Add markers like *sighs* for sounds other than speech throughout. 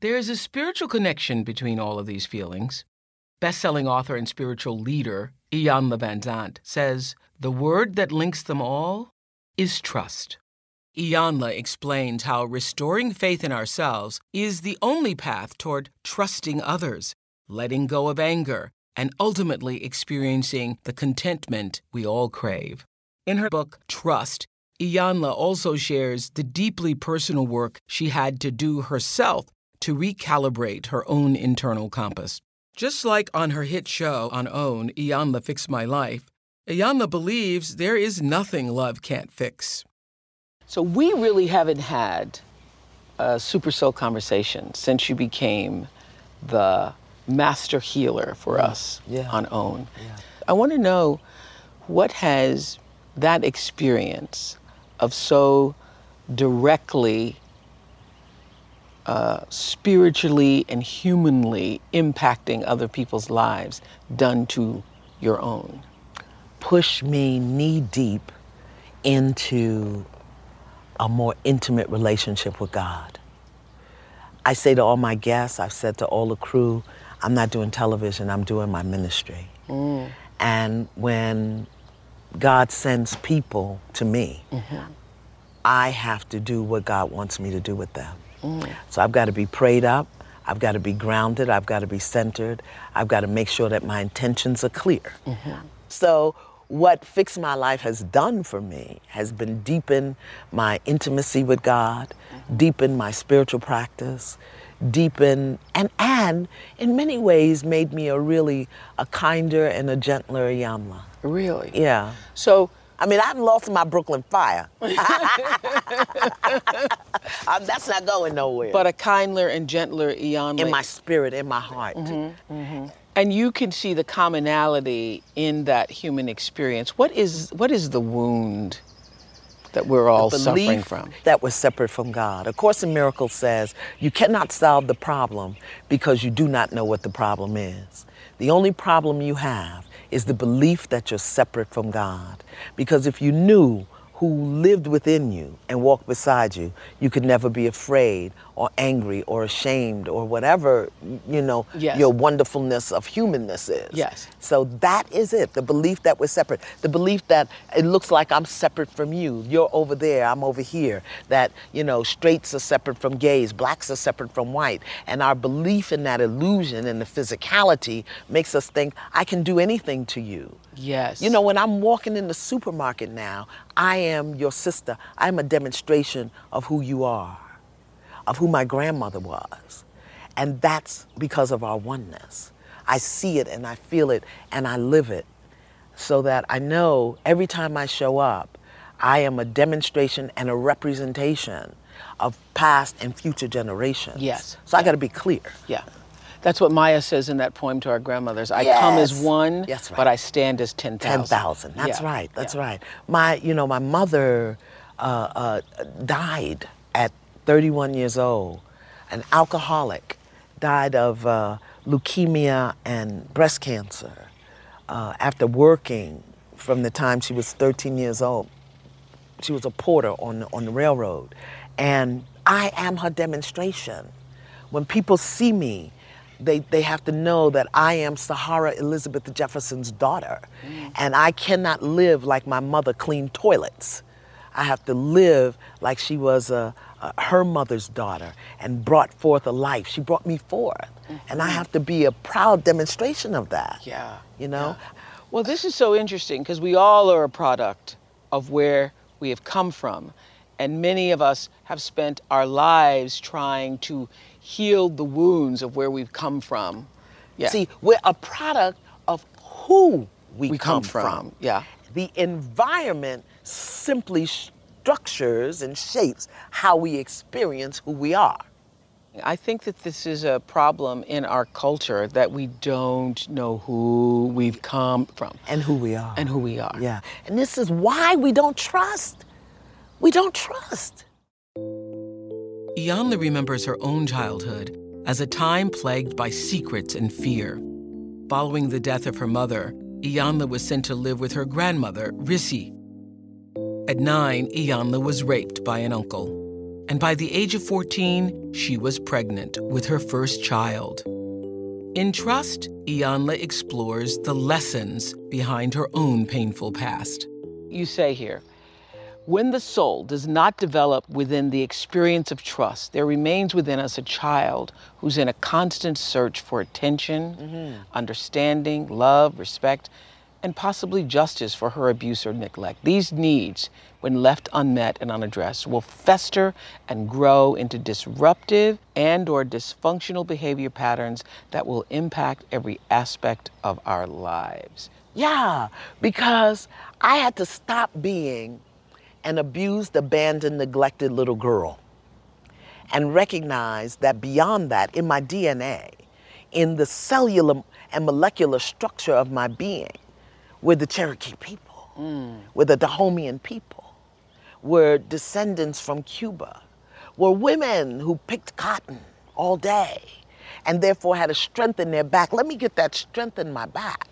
There's a spiritual connection between all of these feelings. Best-selling author and spiritual leader Iyanla Vanzant says the word that links them all is trust. Iyanla explains how restoring faith in ourselves is the only path toward trusting others, letting go of anger, and ultimately experiencing the contentment we all crave. In her book, Trust, Iyanla also shares the deeply personal work she had to do herself to recalibrate her own internal compass. Just like on her hit show on OWN, Iyanla Fix My Life, Iyanla believes there is nothing love can't fix. So we really haven't had a super soul conversation since you became the master healer for mm. us Yeah. on OWN. Yeah. I want to know what has that experience of so directly uh, spiritually and humanly impacting other people's lives done to your own? Push me knee deep into a more intimate relationship with God. I say to all my guests, I've said to all the crew, I'm not doing television, I'm doing my ministry. And when God sends people to me, I have to do what God wants me to do with them. Mm. So I've got to be prayed up, I've got to be grounded, I've got to be centered, I've got to make sure that my intentions are clear. Mm-hmm. So what Fix My Life has done for me has been deepen my intimacy with God, deepen my spiritual practice, deepen and and in many ways made me a really a kinder and a gentler Iyanla. Really? Yeah. So, I mean, I've lost my Brooklyn fire. *laughs* *laughs* Um, that's not going nowhere. but a kindler and gentler Iyanla. in my spirit, in my heart. and you can see the commonality in that human experience. What is what is the wound that we're all suffering from? that we're separate from God. Of Course in Miracles says you cannot solve the problem because you do not know what the problem is. The only problem you have is the belief that you're separate from God. Because if you knew who lived within you and walked beside you, you could never be afraid or angry or ashamed or whatever, you know, Yes. your wonderfulness of humanness is. Yes. So that is it. The belief that we're separate. The belief that it looks like I'm separate from you. You're over there, I'm over here. That, you know, straights are separate from gays, blacks are separate from white. And our belief in that illusion and the physicality makes us think, I can do anything to you. Yes. You know, when I'm walking in the supermarket now, I am your sister. I'm a demonstration of who you are, of who my grandmother was. And that's because of our oneness. I see it and I feel it and I live it so that I know every time I show up, I am a demonstration and a representation of past and future generations. Yes. So I got to be clear. Yeah. That's what Maya says in that poem to our grandmothers. I come as one, right. but I stand as 10,000. 10,000. That's Yeah. right. That's Yeah. right. My, you know, my mother uh, uh, died at 31 years old, an alcoholic, died of uh, leukemia and breast cancer uh, after working from the time she was 13 years old. She was a porter on the, on the railroad. And I am her demonstration. When people see me, they, they have to know that I am Sahara Elizabeth Jefferson's daughter. And I cannot live like my mother cleaned toilets. I have to live like she was a, a, her mother's daughter and brought forth a life. She brought me forth. And I mm-hmm. have to be a proud demonstration of that. Yeah. You know? Well, this is so interesting because we all are a product of where we have come from. And many of us have spent our lives trying to heal the wounds of where we've come from. Yeah. See, we're a product of who we, We come from, yeah. The environment simply structures and shapes how we experience who we are. I think that this is a problem in our culture that we don't know who we've come from And who we are. and who we are. Yeah. And this is why we don't trust. We don't trust. Iyanla remembers her own childhood as a time plagued by secrets and fear. Following the death of her mother, Iyanla was sent to live with her grandmother, Risi. At nine, Iyanla was raped by an uncle. And by the age of 14, she was pregnant with her first child. In Trust, Iyanla explores the lessons behind her own painful past. You say here, when the soul does not develop within the experience of trust, there remains within us a child who's in a constant search for attention, mm-hmm. understanding, love, respect, and possibly justice for her abuse or neglect. These needs, when left unmet and unaddressed, will fester and grow into disruptive and or dysfunctional behavior patterns that will impact every aspect of our lives. Yeah, because I had to stop being an abused, abandoned, neglected little girl and recognize that beyond that, in my DNA, in the cellular and molecular structure of my being, we're the Cherokee people, mm. we're the Dahomian people, we're descendants from Cuba, we're women who picked cotton all day and therefore had a strength in their back. Let me get that strength in my back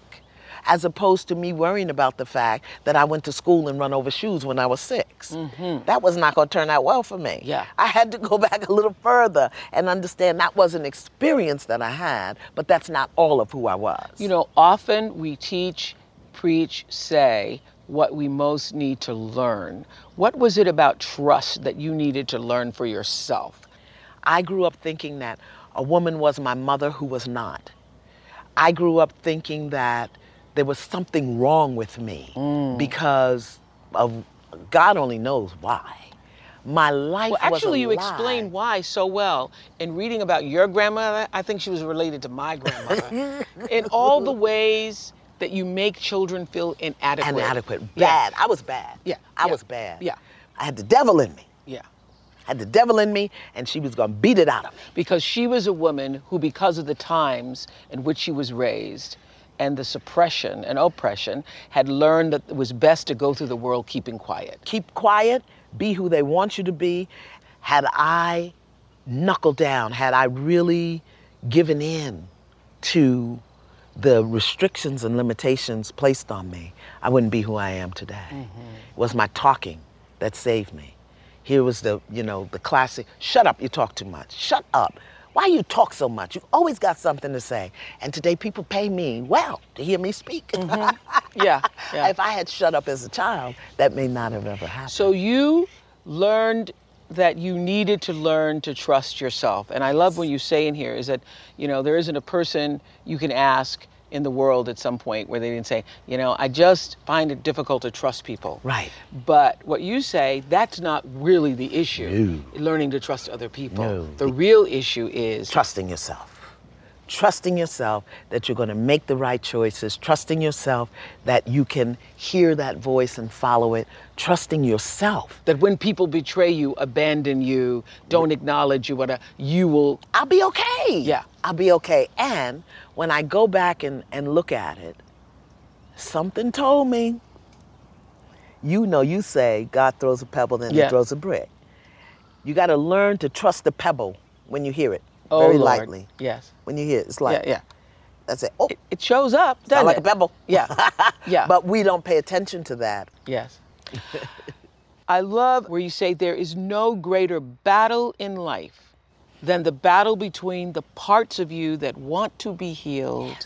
as opposed to me worrying about the fact that I went to school and run over shoes when I was 6 mm-hmm. That was not going to turn out well for me. Yeah. I had to go *laughs* back a little further and understand that was an experience that I had, but that's not all of who I was. You know, often we teach, preach, say what we most need to learn. What was it about trust that you needed to learn for yourself? I grew up thinking that a woman was my mother who was not. I grew up thinking that there was something wrong with me Mm. because of God only knows why. My life Well, was actually, you explain why so well. In reading about your grandmother, I think she was related to my grandmother. *laughs* in all the ways that you make children feel inadequate. inadequate, Yeah. bad. I was bad. Yeah, I yeah, was bad. yeah. I had the devil in me. Yeah. I had the devil in me, and she was gonna beat it out of me. Because she was a woman who, because of the times in which she was raised and the suppression and oppression, had learned that it was best to go through the world keeping quiet. keep quiet, be who they want you to be. Had I knuckled down, had I really given in to the restrictions and limitations placed on me, I wouldn't be who I am today. Mm-hmm. It was my talking that saved me. Here was the, you know, the classic, shut up, you talk too much. Shut up. Why you talk so much? You've always got something to say. And today people pay me well to hear me speak. Mm-hmm. *laughs* Yeah, yeah. if I had shut up as a child, that may not have ever happened. So you learned that you needed to learn to trust yourself. And I love what you say in here is that, you know, there isn't a person you can ask in the world at some point where they didn't say, you know, I just find it difficult to trust people. Right. But what you say, that's not really the issue. No. Learning to trust other people. No. The real issue is trusting yourself. Trusting yourself that you're going to make the right choices, trusting yourself that you can hear that voice and follow it, trusting yourself. that when people betray you, abandon you, don't acknowledge you, whatever, you will I'll be okay. Yeah. I'll be okay. And when I go back and, and look at it, something told me, you know, you say God throws a pebble, then Yeah. he throws a brick. You got to learn to trust the pebble when you hear it, Oh, very Lord. lightly. Yes. When you hear it, it's like, Yeah, yeah. that's it. Oh, It, it shows up, doesn't sound like a pebble. Yeah. *laughs* Yeah. But we don't pay attention to that. Yes. *laughs* I love where you say there is no greater battle in life than the battle between the parts of you that want to be healed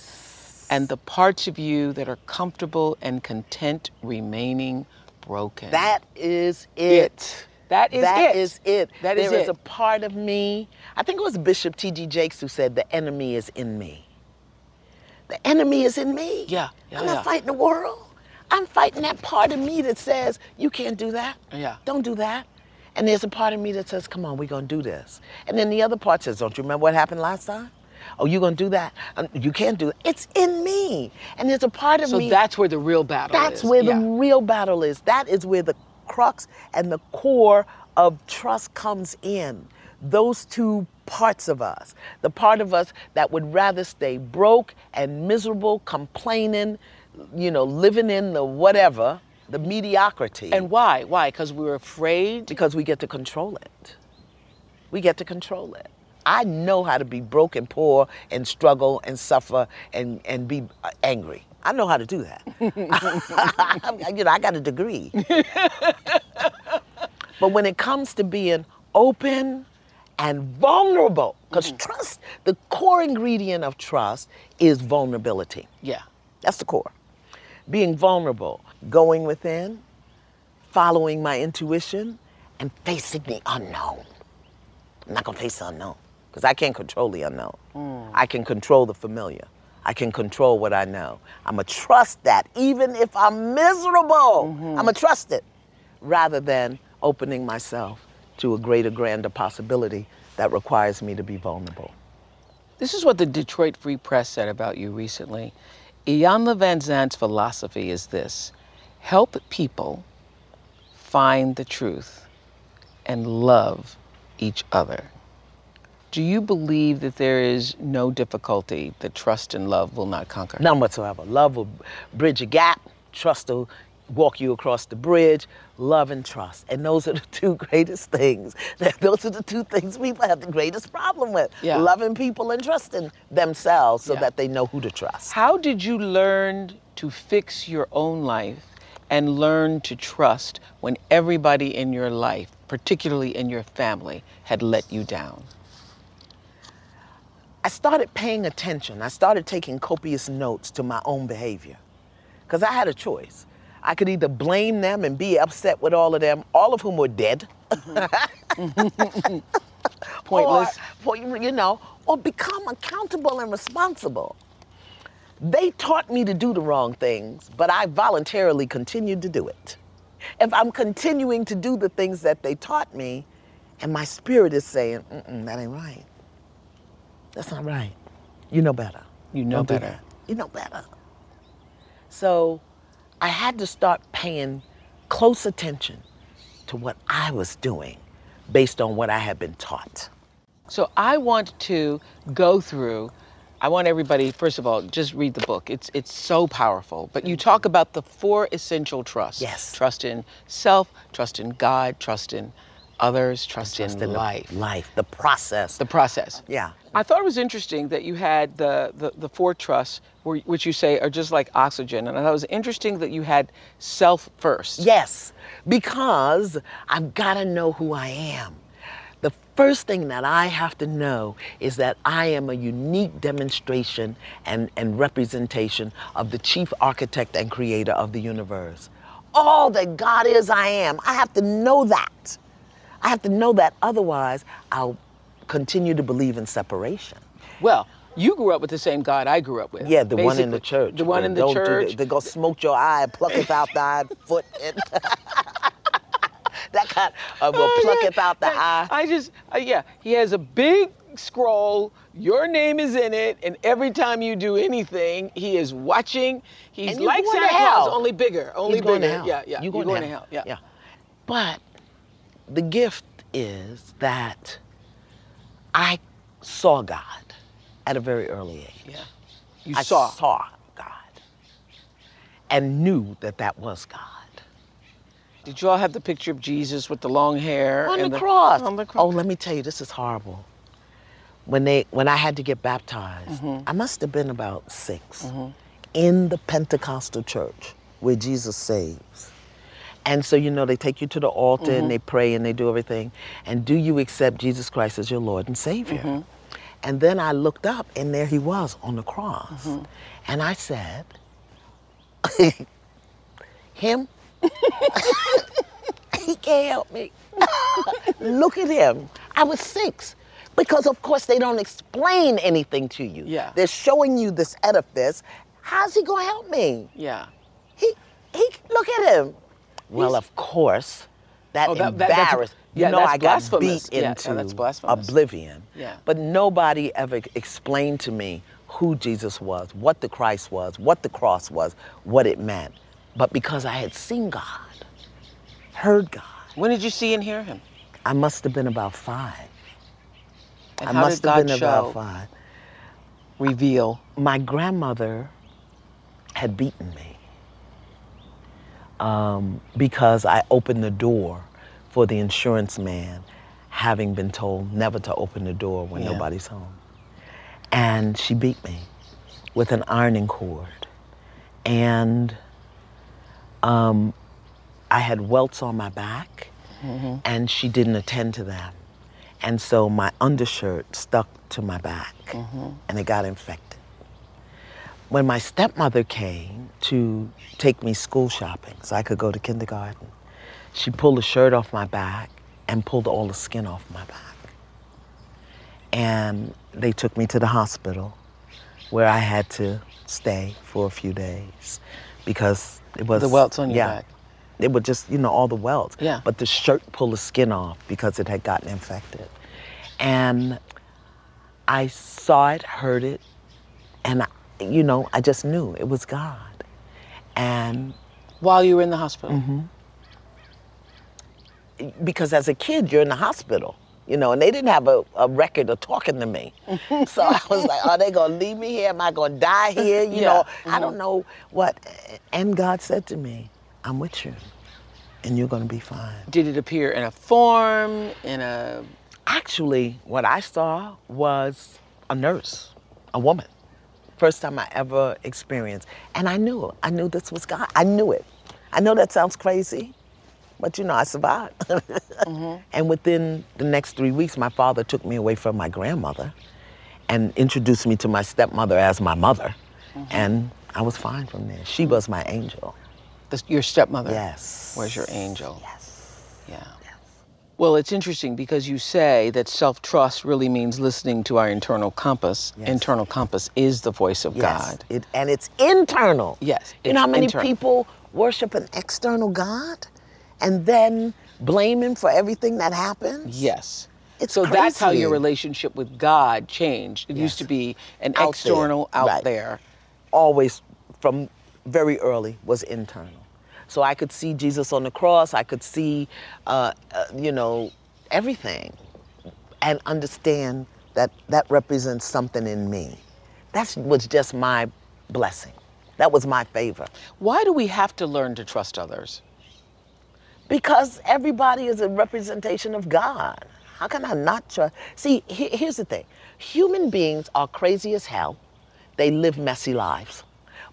and the parts of you that are comfortable and content remaining broken. That is it. it. That is That it. is it. That is There is it. a part of me, I think it was Bishop T.D. Jakes who said, the enemy is in me. The enemy is in me. Yeah, yeah, I'm not yeah. fighting the world. I'm fighting that part of me that says, you can't do that. Yeah. Don't do that. And there's a part of me that says, come on, we're going to do this. And then the other part says, don't you remember what happened last time? Oh, you're going to do that? Um, you can't do it. It's in me. And there's a part of so me. So that's where the real battle That's is. where the real battle is. That is where the crux and the core of trust comes in. those two parts of us. The part of us that would rather stay broke and miserable, complaining, you know, living in the whatever, the mediocrity. And why? Why? Because we were afraid? because we get to control it. We get to control it. I know how to be broke and poor and struggle and suffer and, and be angry. I know how to do that. *laughs* you know, I got a degree. *laughs* but when it comes to being open and vulnerable, because mm-hmm. trust, the core ingredient of trust is vulnerability. Yeah. That's the core. Being vulnerable, going within, following my intuition, and facing the unknown. I'm not gonna face the unknown because I can't control the unknown. Mm. I can control the familiar. I can control what I know. I'm gonna trust that even if I'm miserable, mm-hmm. I'm gonna trust it rather than opening myself to a greater, grander possibility that requires me to be vulnerable. This is what the Detroit Free Press said about you recently. Iyanla Vanzant's philosophy is this help people find the truth and love each other. Do you believe that there is no difficulty that trust and love will not conquer? None whatsoever. Love will bridge a gap. Trust will walk you across the bridge. Love and trust. And those are the *laughs* two greatest things. *laughs* Those are the two things people have the greatest problem with. Yeah. Loving people and trusting themselves so Yeah. that they know who to trust. How did you learn to fix your own life and learn to trust when everybody in your life, particularly in your family, had let you down? I started paying attention. I started taking copious notes to my own behavior. Because I had a choice. I could either blame them and be upset with all of them, all of whom were dead. *laughs* Pointless. Or, or, you know, or become accountable and responsible. They taught me to do the wrong things, but I voluntarily continued to do it. If I'm continuing to do the things that they taught me, and my spirit is saying, that ain't right. That's not right. You know better. You know Don't better. You know better. So I had to start paying close attention to what I was doing based on what I had been taught. So I want to go through. I want everybody, first of all, just read the book. It's it's so powerful. But you talk about the four essential trusts. Yes. Trust in self, trust in God, trust in others, trust, Just in in the life. life, the process. The process. yeah. I thought it was interesting that you had the, the, the four trusts, which you say are just like oxygen. And I thought it was interesting that you had self first. Yes, because I've got to know who I am. The first thing that I have to know is that I am a unique demonstration and, and representation of the chief architect and creator of the universe. All that God is, I am. I have to know that. I have to know that, otherwise, I'll continue to believe in separation. Well, you grew up with the same God I grew up with. Yeah, the one in the church. The one in the don't church. that. They go smoke your eye, plucketh out thy foot. *laughs* That kind of will Oh, plucketh yeah. out the eye. I just, uh, yeah, he has a big scroll. Your name is in it, and every time you do anything, he is watching. He's like going to Santa Claus, only bigger, only He's going bigger. to hell. Yeah, yeah. You're going, to, hell. Yeah, Yeah. But the gift is that I saw God at a very early age. Yeah. You I saw. saw God and knew that that was God. Did you all have the picture of Jesus with the long hair on and the cross. On the Oh, let me tell you, this is horrible. When they when I had to get baptized, Mm-hmm. I must have been about 6 in the Pentecostal church where Jesus saves. And so you know they take you to the altar Mm-hmm. and they pray and they do everything. And do you accept Jesus Christ as your Lord and Savior? Mm-hmm. And then I looked up and there he was on the cross. Mm-hmm. And I said, *laughs* him? *laughs* he can't help me. *laughs* Look at him. I was six. Because of course they don't explain anything to you. Yeah. They're showing you this edifice. How's he gonna help me? Yeah. He he look at him. Well, of course, that, Oh, that- that- that's- embarrassed. yeah, you know, I got beat into yeah, that's oblivion. Yeah. But nobody ever explained to me who Jesus was, what the Christ was, what the cross was, what it meant. But because I had seen God, heard God, When did you see and hear him? I must have been about five. And I how must did have God been show? about five. Reveal. My grandmother had beaten me um, because I opened the door for the insurance man, having been told never to open the door when Yeah. nobody's home. And she beat me with an ironing cord. And um, I had welts on my back, and she didn't attend to them. And so my undershirt stuck to my back, and it got infected. When my stepmother came to take me school shopping so I could go to kindergarten, she pulled the shirt off my back and pulled all the skin off my back. And they took me to the hospital where I had to stay for a few days because it was The welts on your yeah, back. It was just, you know, all the welts. Yeah. But the shirt pulled the skin off because it had gotten infected. And I saw it, heard it, and, I, you know, I just knew it was God. And While you were in the hospital. Mm-hmm. because as a kid, you're in the hospital, you know, and they didn't have a, a record of talking to me. *laughs* so I was like, are they going to leave me here? Am I going to die here? You Yeah. know, I don't know what. And God said to me, I'm with you, and you're going to be fine. Did it appear in a form, in a Actually, what I saw was a nurse, a woman. First time I ever experienced. And I knew it. I knew this was God. I knew it. I know that sounds crazy, but you know, I survived. *laughs* Mm-hmm. And within the next three weeks, my father took me away from my grandmother and introduced me to my stepmother as my mother. Mm-hmm. And I was fine from there. She was my angel. the, your stepmother? Yes. Was your angel? Yes. Yeah. Well, it's interesting because you say that self trust really means listening to our internal compass. Yes. Internal compass is the voice of Yes. God. It, and it's internal. Yes, You know how many internal. people worship an external God and then blame him for everything that happens? Yes. It's so that's how your relationship with God changed. It used to be an Out there, external out right. there. Always from very early was internal. So I could see Jesus on the cross. I could see, uh, uh, you know, everything and understand that that represents something in me. That was just my blessing. That was my favor. Why do we have to learn to trust others? Because everybody is a representation of God. How can I not trust? See, he- here's the thing human beings are crazy as hell, they live messy lives.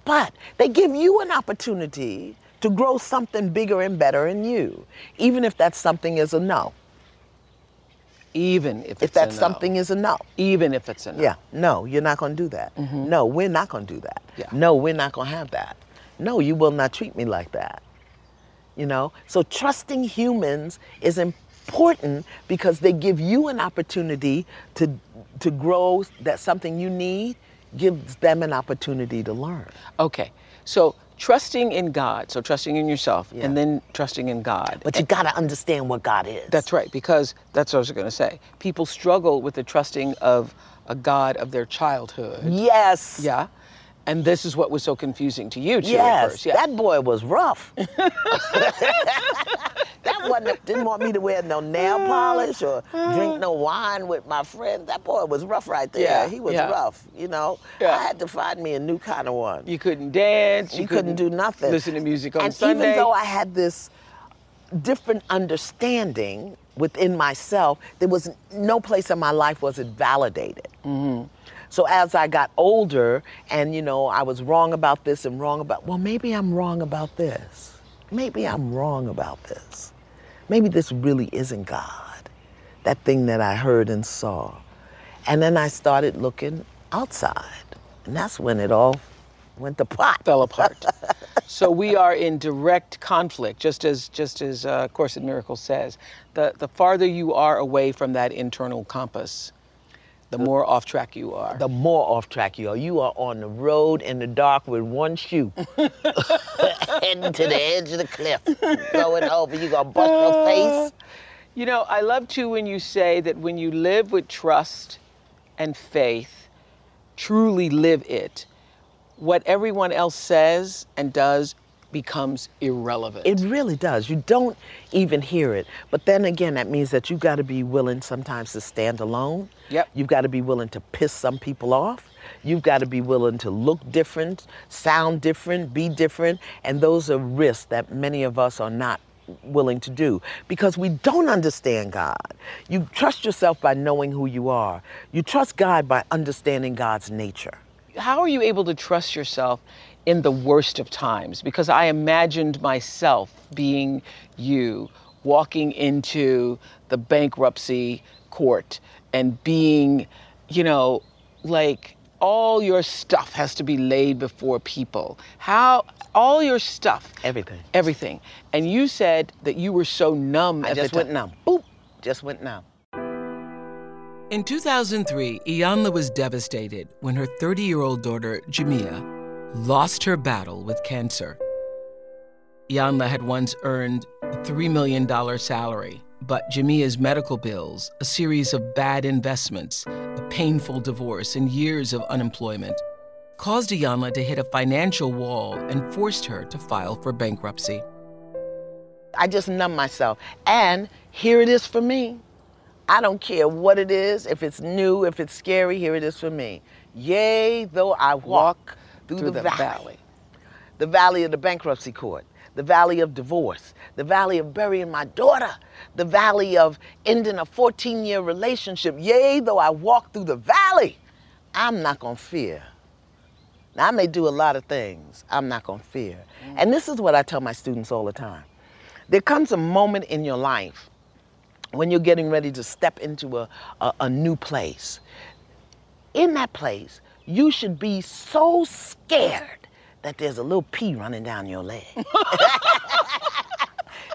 But they give you an opportunity to grow something bigger and better in you, even if that something is a no. Even if, If that a no. something is a no. even if it's a no. Yeah, no, you're not going to do that. Mm-hmm. No, we're not going to do that. Yeah. No, we're not going to have that. No, you will not treat me like that. You know? So trusting humans is important because they give you an opportunity to to grow that something you need gives them an opportunity to learn. Okay. So trusting in God, so trusting in yourself, Yeah. and then trusting in God. But you got to understand what God is. That's right, because that's what I was going to say. People struggle with the trusting of a God of their childhood. Yes. Yeah. And this is what was so confusing to you too at Yes, first. Yeah. that boy was rough. *laughs* that wasn't didn't want me to wear no nail polish or drink no wine with my friends. That boy was rough right there. Yeah, he was yeah. rough. You know, Yeah. I had to find me a new kind of one. you couldn't dance. You, You couldn't do nothing. Listen to music on and Sunday. even though I had this different understanding within myself, there was no place in my life was it validated. Mm-hmm. So as I got older, and you know, I was wrong about this and wrong about, well, maybe I'm wrong about this. Maybe I'm wrong about this. Maybe this really isn't God. That thing that I heard and saw. And then I started looking outside. And that's when it all went to pot. fell apart. *laughs* so we are in direct conflict, just as just as uh, Course in Miracles says. The the farther you are away from that internal compass, the more off track you are. the more off track you are. You are on the road in the dark with one shoe, *laughs* *laughs* heading to the edge of the cliff, going over. You gonna bust your ah. face. You know, I love too when you say that when you live with trust and faith, truly live it, what everyone else says and does becomes irrelevant. It really does. You don't even hear it. But then again, that means that you've got to be willing sometimes to stand alone. Yep. You've got to be willing to piss some people off. You've got to be willing to look different, sound different, be different. And those are risks that many of us are not willing to do because we don't understand God. You trust yourself by knowing who you are, you trust God by understanding God's nature. How are you able to trust yourself in the worst of times? Because I imagined myself being you walking into the bankruptcy court and being, you know, like all your stuff has to be laid before people. How all your stuff, Everything. everything. And you said that you were so numb I just went time. numb. Boop. Just went numb. In 2003, Iyanla was devastated when her 30 year old daughter, Gemmia, lost her battle with cancer. Iyanla had once earned a $3 million salary, but Gemmia's medical bills, a series of bad investments, a painful divorce, and years of unemployment caused Iyanla to hit a financial wall and forced her to file for bankruptcy. I just numb myself. And here it is for me. I don't care what it is, if it's new, if it's scary, here it is for me. Yea, though I walk through, through the, the valley. valley. The valley of the bankruptcy court, the valley of divorce, the valley of burying my daughter, the valley of ending a 14 year relationship. Yea, though I walk through the valley, I'm not going to fear. Now, I may do a lot of things, I'm not going to fear. Mm. And this is what I tell my students all the time. There comes a moment in your life when you're getting ready to step into a, a, a new place. In that place, you should be so scared that there's a little pee running down your leg. *laughs*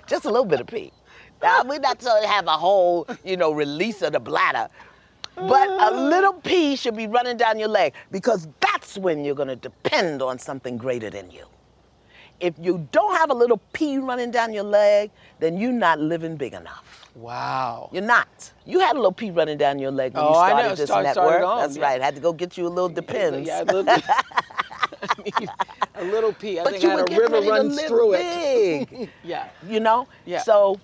Just a little bit of pee. Now, we're not going to have a whole, you know, release of the bladder. But a little pee should be running down your leg because that's when you're going to depend on something greater than you. If you don't have a little pee running down your leg, then you're not living big enough. Wow. You're not. You had a little pee running down your leg when Oh, you I started know. this Start- network. on, That's yeah. right. Had to go get you a little depends. Yeah, a little, *laughs* *laughs* I mean, a little pee. I but think you I had a river runs through it. big. *laughs* Yeah. you know? Yeah. So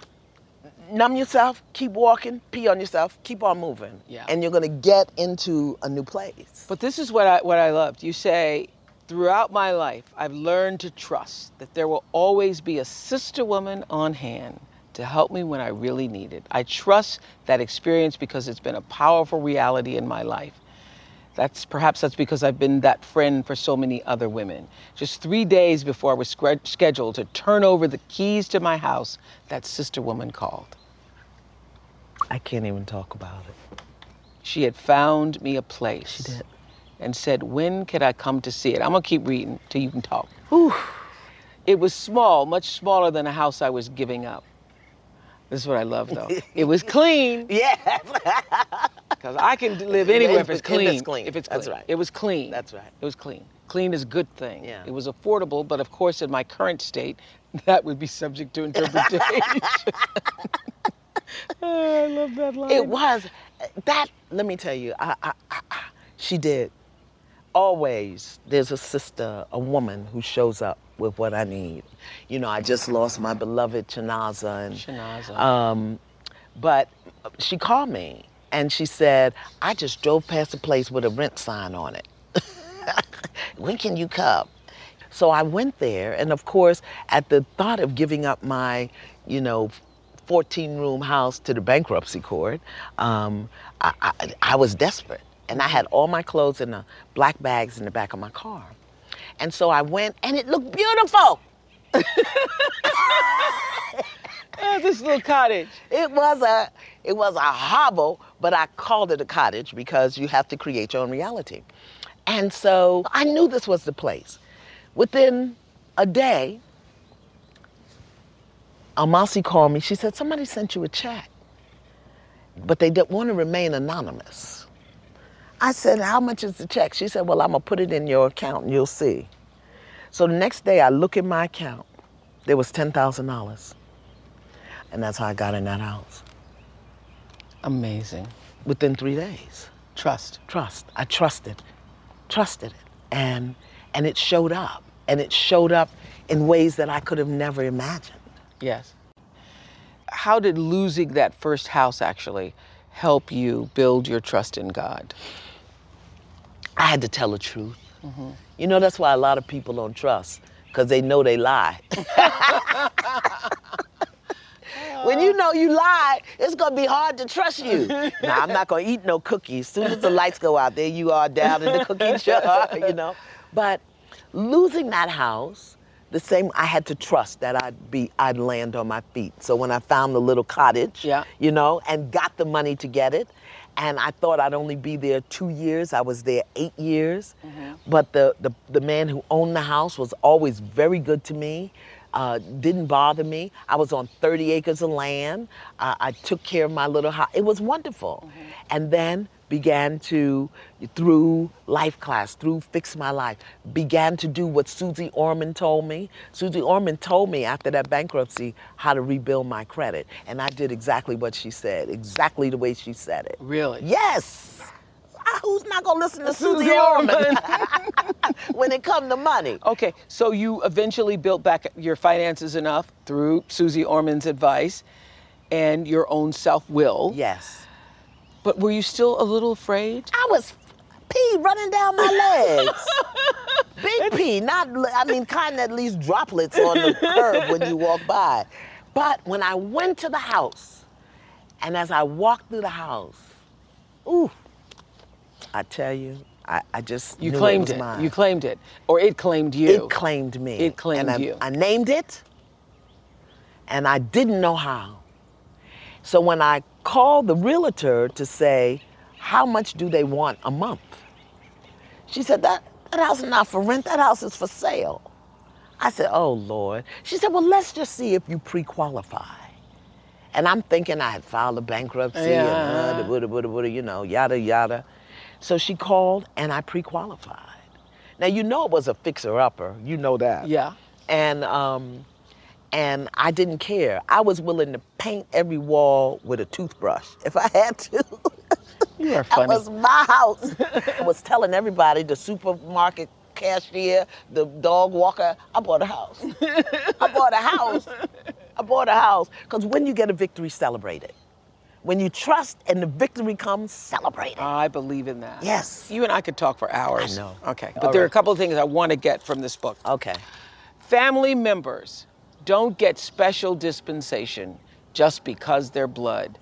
numb yourself, keep walking, pee on yourself, keep on moving. Yeah. And you're gonna get into a new place. But this is what I what I loved. You say, throughout my life, I've learned to trust that there will always be a sister woman on hand to help me when I really need it. I trust that experience because it's been a powerful reality in my life. That's perhaps that's because I've been that friend for so many other women. Just three days before I was scheduled to turn over the keys to my house, that sister woman called. I can't even talk about it. She had found me a place. She did. And said, When could I come to see it? I'm to keep reading till you can talk. Whew. It was small, much smaller than a house I was giving up. This is what I love, though. *laughs* it was clean, Yeah. *laughs* because I can live anywhere if it's If clean. it's clean. If it's clean. That's right. It was clean. That's right. It was clean. Clean is a good thing. Yeah. It was affordable, but of course, in my current state, *laughs* that would be subject to interpretation. Oh, I love that line. It was that. Let me tell you, I, I, I- she did. Always, there's a sister, a woman who shows up with what I need. You know, I just lost my beloved Chinaza, and Chinaza. Um, but she called me and she said, "I just drove past a place with a rent sign on it. *laughs* when can you come?" So I went there, and of course, at the thought of giving up my, you know, 14 room house to the bankruptcy court, um, I, I, I was desperate. And I had all my clothes in the black bags in the back of my car. And so I went, and it looked beautiful. Ah, this little cottage. It was a it was a hovel, but I called it a cottage because you have to create your own reality. And so I knew this was the place. Within a day, Amasi called me. She said, somebody sent you a check, but they didn't want to remain anonymous. I said, how much is the check? She said, well, I'm going to put it in your account and you'll see. So the next day I look in my account, there was $10,000. And that's how I got in that house Amazing. within three days. Trust. Trust. I trusted, trusted it, and and it showed up. and it showed up in ways that I could have never imagined. Yes. How did losing that first house actually help you build your trust in God? I had to tell the truth. You know, that's why a lot of people don't trust, because they know they lie. *laughs* when you know you lie, it's gonna be hard to trust you. now, I'm not gonna eat no cookies. As soon as the lights go out, there you are down in the cookie *laughs* jar, you know. But losing that house, the same, I had to trust that I'd be, I'd land on my feet. So when I found the little cottage, Yeah. you know, and got the money to get it, and I thought I'd only be there two years. I was there eight years. But the, the, the man who owned the house was always very good to me, uh, didn't bother me. I was on 30 acres of land. Uh, I took care of my little house. It was wonderful. And then began to, through life class, through Fix My Life, began to do what Suze Orman told me. Suze Orman told me after that bankruptcy how to rebuild my credit. And I did exactly what she said, exactly the way she said it. Really? Yes. Ah, Who's not gonna listen to Suze, Suze Orman Orman. *laughs* when it come to money? Okay, so you eventually built back your finances enough through Suze Orman's advice and your own self will. Yes. But were you still a little afraid? I was pee running down my legs. *laughs* Big pee, not, I mean, kind of at least droplets on the curb when you walk by. But when I went to the house, and as I walked through the house, ooh, I tell you, I, I just You claimed it. it. You claimed it. Or it claimed you. It claimed me. It claimed and I, you. I named it, and I didn't know how. So when I called the realtor to say, how much do they want a month? She said, that, that house is not for rent, that house is for sale. I said, oh Lord. She said, well, let's just see if you pre-qualify. And I'm thinking I had filed a bankruptcy and Yeah. uh, woulda, woulda, woulda, you know, yada, yada. So she called and I pre-qualified. Now, you know it was a fixer-upper. You know that. Yeah. And, um, and I didn't care. I was willing to paint every wall with a toothbrush if I had to. *laughs* You are funny. That was my house. I was telling everybody, the supermarket cashier, the dog walker, I bought a house. I bought a house. I bought a house. Because when you get a victory, celebrate it. When you trust and the victory comes, celebrate it. I believe in that. Yes. You and I could talk for hours. I know. Okay. But All there are a couple of things I want to get from this book. Okay. Family members don't get special dispensation just because they're blood.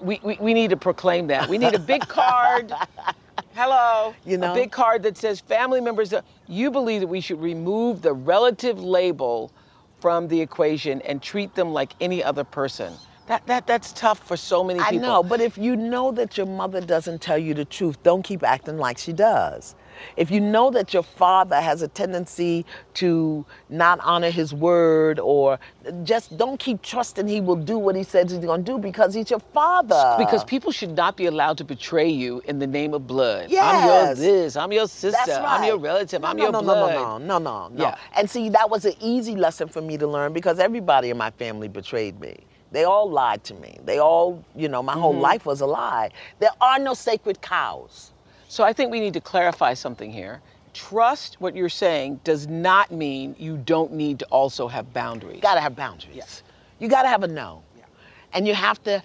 We, we, we need to proclaim that. We need a big card. *laughs* Hello. You know? A big card that says family members. Uh, you believe that we should remove the relative label from the equation and treat them like any other person. That, that, that's tough for so many people. I know, but if you know that your mother doesn't tell you the truth, don't keep acting like she does. If you know that your father has a tendency to not honor his word or just don't keep trusting he will do what he says he's going to do because he's your father. Because people should not be allowed to betray you in the name of blood. I'm your this, I'm your sister, That's I'm your relative, No, I'm no, your no, blood. No, no, no, no, no, Yeah. no. And see, that was an easy lesson for me to learn because everybody in my family betrayed me. They all lied to me. They all, you know, my whole Mm-hmm. life was a lie. There are no sacred cows. So I think we need to clarify something here. Trust what you're saying does not mean you don't need to also have boundaries. Gotta have boundaries. Yes. You gotta have a no. Yeah. And you have to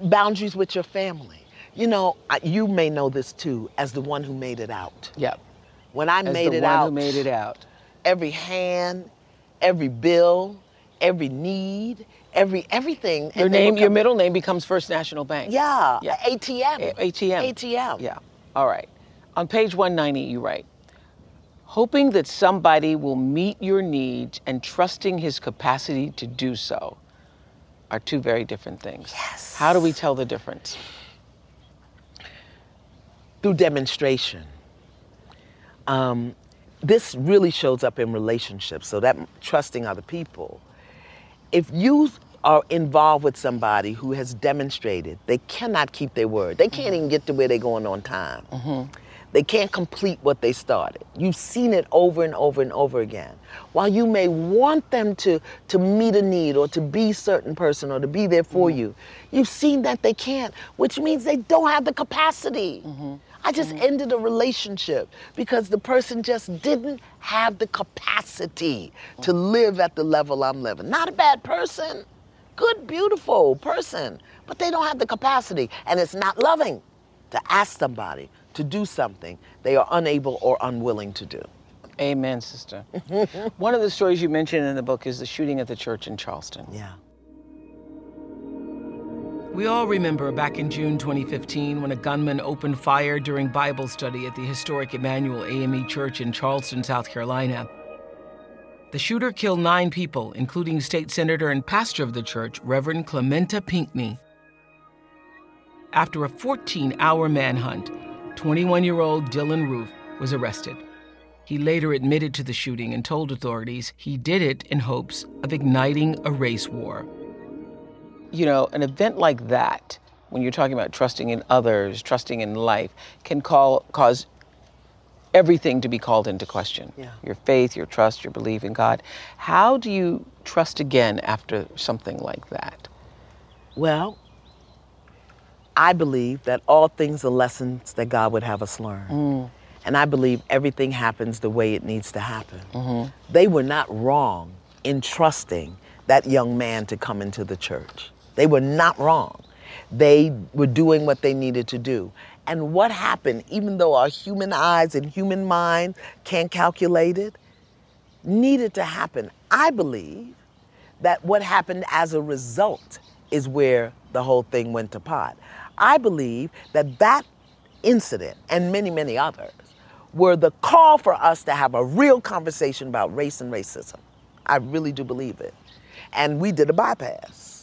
boundaries with your family. You know, you may know this too, as the one who made it out. Yep. When I As made the it one out, who made it out. every hand, every bill, every need, every everything. Your and name, would your middle name becomes First National Bank. Yeah, Yeah. ATM. A- ATM. ATM. Yeah. All right. On page 190, you write, hoping that somebody will meet your needs and trusting his capacity to do so are two very different things. Yes. How do we tell the difference? through demonstration. Um, this really shows up in relationships, so that trusting other people. If you are involved with somebody who has demonstrated they cannot keep their word, they can't mm-hmm. even get to where they're going on time. Mm-hmm. They can't complete what they started. You've seen it over and over and over again. While you may want them to, to meet a need or to be a certain person or to be there for mm-hmm. you, you've seen that they can't, which means they don't have the capacity. I just ended a relationship because the person just didn't have the capacity to live at the level I'm living. Not a bad person, good, beautiful person, but they don't have the capacity. And it's not loving to ask somebody to do something they are unable or unwilling to do. Amen, sister. *laughs* One of the stories you mentioned in the book is the shooting at the church in Charleston. Yeah. We all remember back in June 2015 when a gunman opened fire during Bible study at the historic Emanuel AME Church in Charleston, South Carolina. The shooter killed nine people, including state senator and pastor of the church, Reverend Clementa Pinckney. After a 14 hour manhunt, 21 year old Dylann Roof was arrested. He later admitted to the shooting and told authorities he did it in hopes of igniting a race war you know, an event like that, when you're talking about trusting in others, trusting in life, can call, cause everything to be called into question. Yeah. Your faith, your trust, your belief in God. How do you trust again after something like that? Well, I believe that all things are lessons that God would have us learn. Mm. And I believe everything happens the way it needs to happen. Mm-hmm. They were not wrong in trusting that young man to come into the church. They were not wrong. They were doing what they needed to do. And what happened, even though our human eyes and human mind can't calculate it, needed to happen. I believe that what happened as a result is where the whole thing went to pot. I believe that that incident and many, many others were the call for us to have a real conversation about race and racism. I really do believe it. And we did a bypass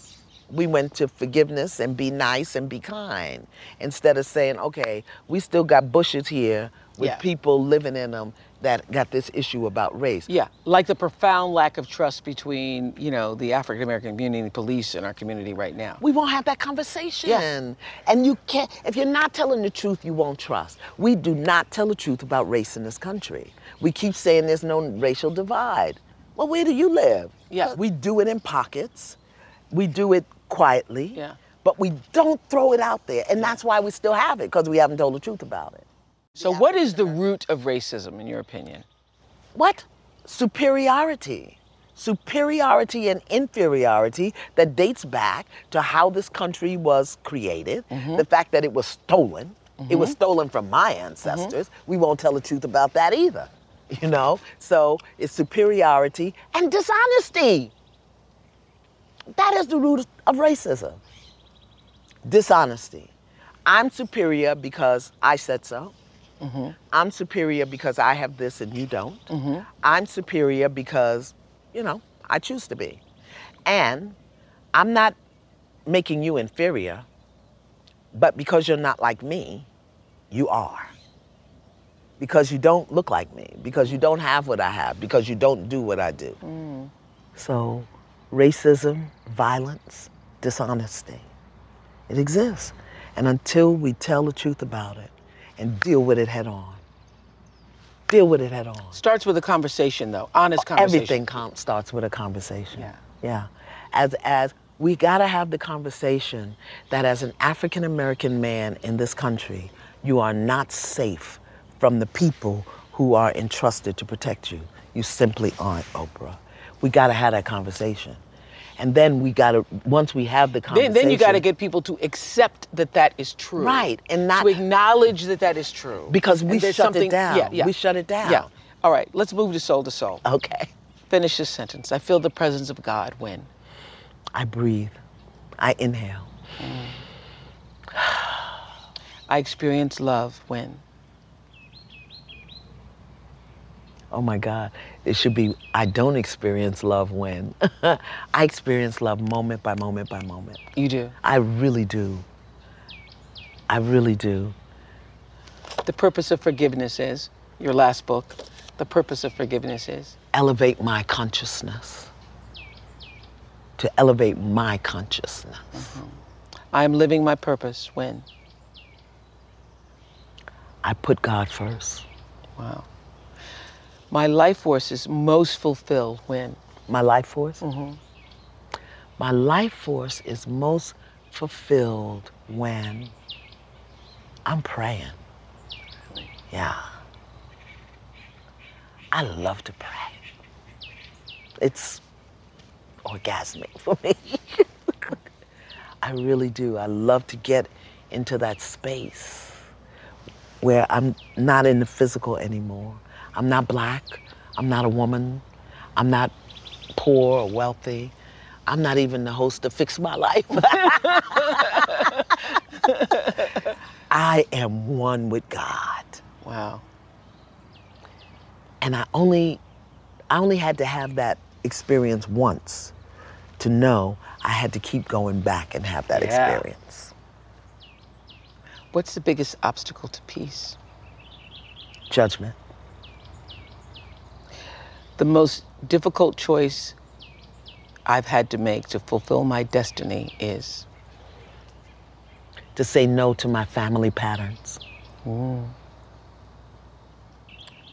we went to forgiveness and be nice and be kind instead of saying, okay, we still got bushes here with yeah. people living in them that got this issue about race. Yeah, like the profound lack of trust between, you know, the African American community and police in our community right now. We won't have that conversation. Yeah. And you can't, if you're not telling the truth, you won't trust. We do not tell the truth about race in this country. We keep saying there's no racial divide. Well, where do you live? Yeah. We do it in pockets. We do it quietly. Yeah. But we don't throw it out there. And that's why we still have it, because we haven't told the truth about it. So, yeah. what is the root of racism, in your opinion? What? Superiority. Superiority and inferiority that dates back to how this country was created, mm-hmm. the fact that it was stolen. Mm-hmm. It was mm-hmm. stolen from my ancestors. Mm-hmm. We won't tell the truth about that either. *laughs* You know? So, it's superiority and dishonesty. That is the root of racism. Dishonesty. I'm superior because I said so. Mm-hmm. I'm superior because I have this and you don't. Mm-hmm. I'm superior because, you know, I choose to be. And I'm not making you inferior, but because you're not like me, you are. Because you don't look like me, because you don't have what I have, because you don't do what I do. Mm. So racism, violence, dishonesty. It exists. And until we tell the truth about it and deal with it head on, deal with it head on. Starts with a conversation, though, honest conversation. Everything com- starts with a conversation. Yeah. Yeah. As, as we got to have the conversation that as an African American man in this country, you are not safe from the people who are entrusted to protect you. You simply aren't, Oprah. We got to have that conversation. And then we got to, once we have the conversation. Then, then you got to get people to accept that that is true. Right. And not. To acknowledge that that is true. Because we shut it down. Yeah, yeah. We shut it down. Yeah. All right, let's move to soul to soul. Okay. Finish this sentence. I feel the presence of God when? I breathe. I inhale. Mm. *sighs* I experience love when? Oh my God, it should be, I don't experience love when. *laughs* I experience love moment by moment by moment. You do? I really do. I really do. The purpose of forgiveness is, your last book, the purpose of forgiveness is? Elevate my consciousness. To elevate my consciousness. Mm-hmm. I am living my purpose when? I put God first. Wow. My life force is most fulfilled when? My life force? Mm-hmm. My life force is most fulfilled when I'm praying. Yeah. I love to pray. It's orgasmic for me. *laughs* I really do. I love to get into that space where I'm not in the physical anymore. I'm not black. I'm not a woman. I'm not poor or wealthy. I'm not even the host of Fix My Life. *laughs* I am one with God. Wow. And I only I only had to have that experience once to know I had to keep going back and have that Yeah. experience. What's the biggest obstacle to peace? Judgment. The most difficult choice I've had to make to fulfill my destiny is To say no to my family patterns.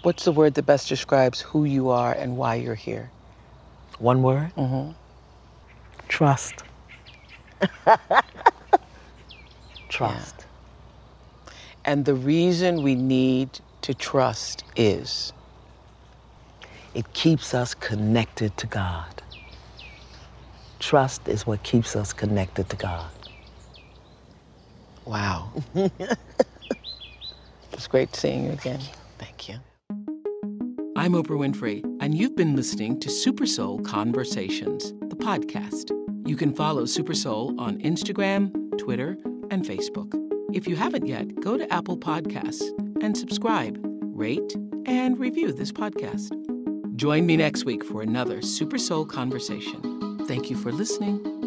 what's the word that best describes who you are and why you're here? One word? Mm-hmm. Trust. *laughs* Trust. And the reason we need to trust is It keeps us connected to God. Trust is what keeps us connected to God. wow. *laughs* it's great seeing you again. Thank you. I'm Oprah Winfrey, and you've been listening to Super Soul Conversations, the podcast. You can follow Super Soul on Instagram, Twitter, and Facebook. If you haven't yet, go to Apple Podcasts and subscribe, rate, and review this podcast. Join me next week for another Super Soul Conversation. Thank you for listening.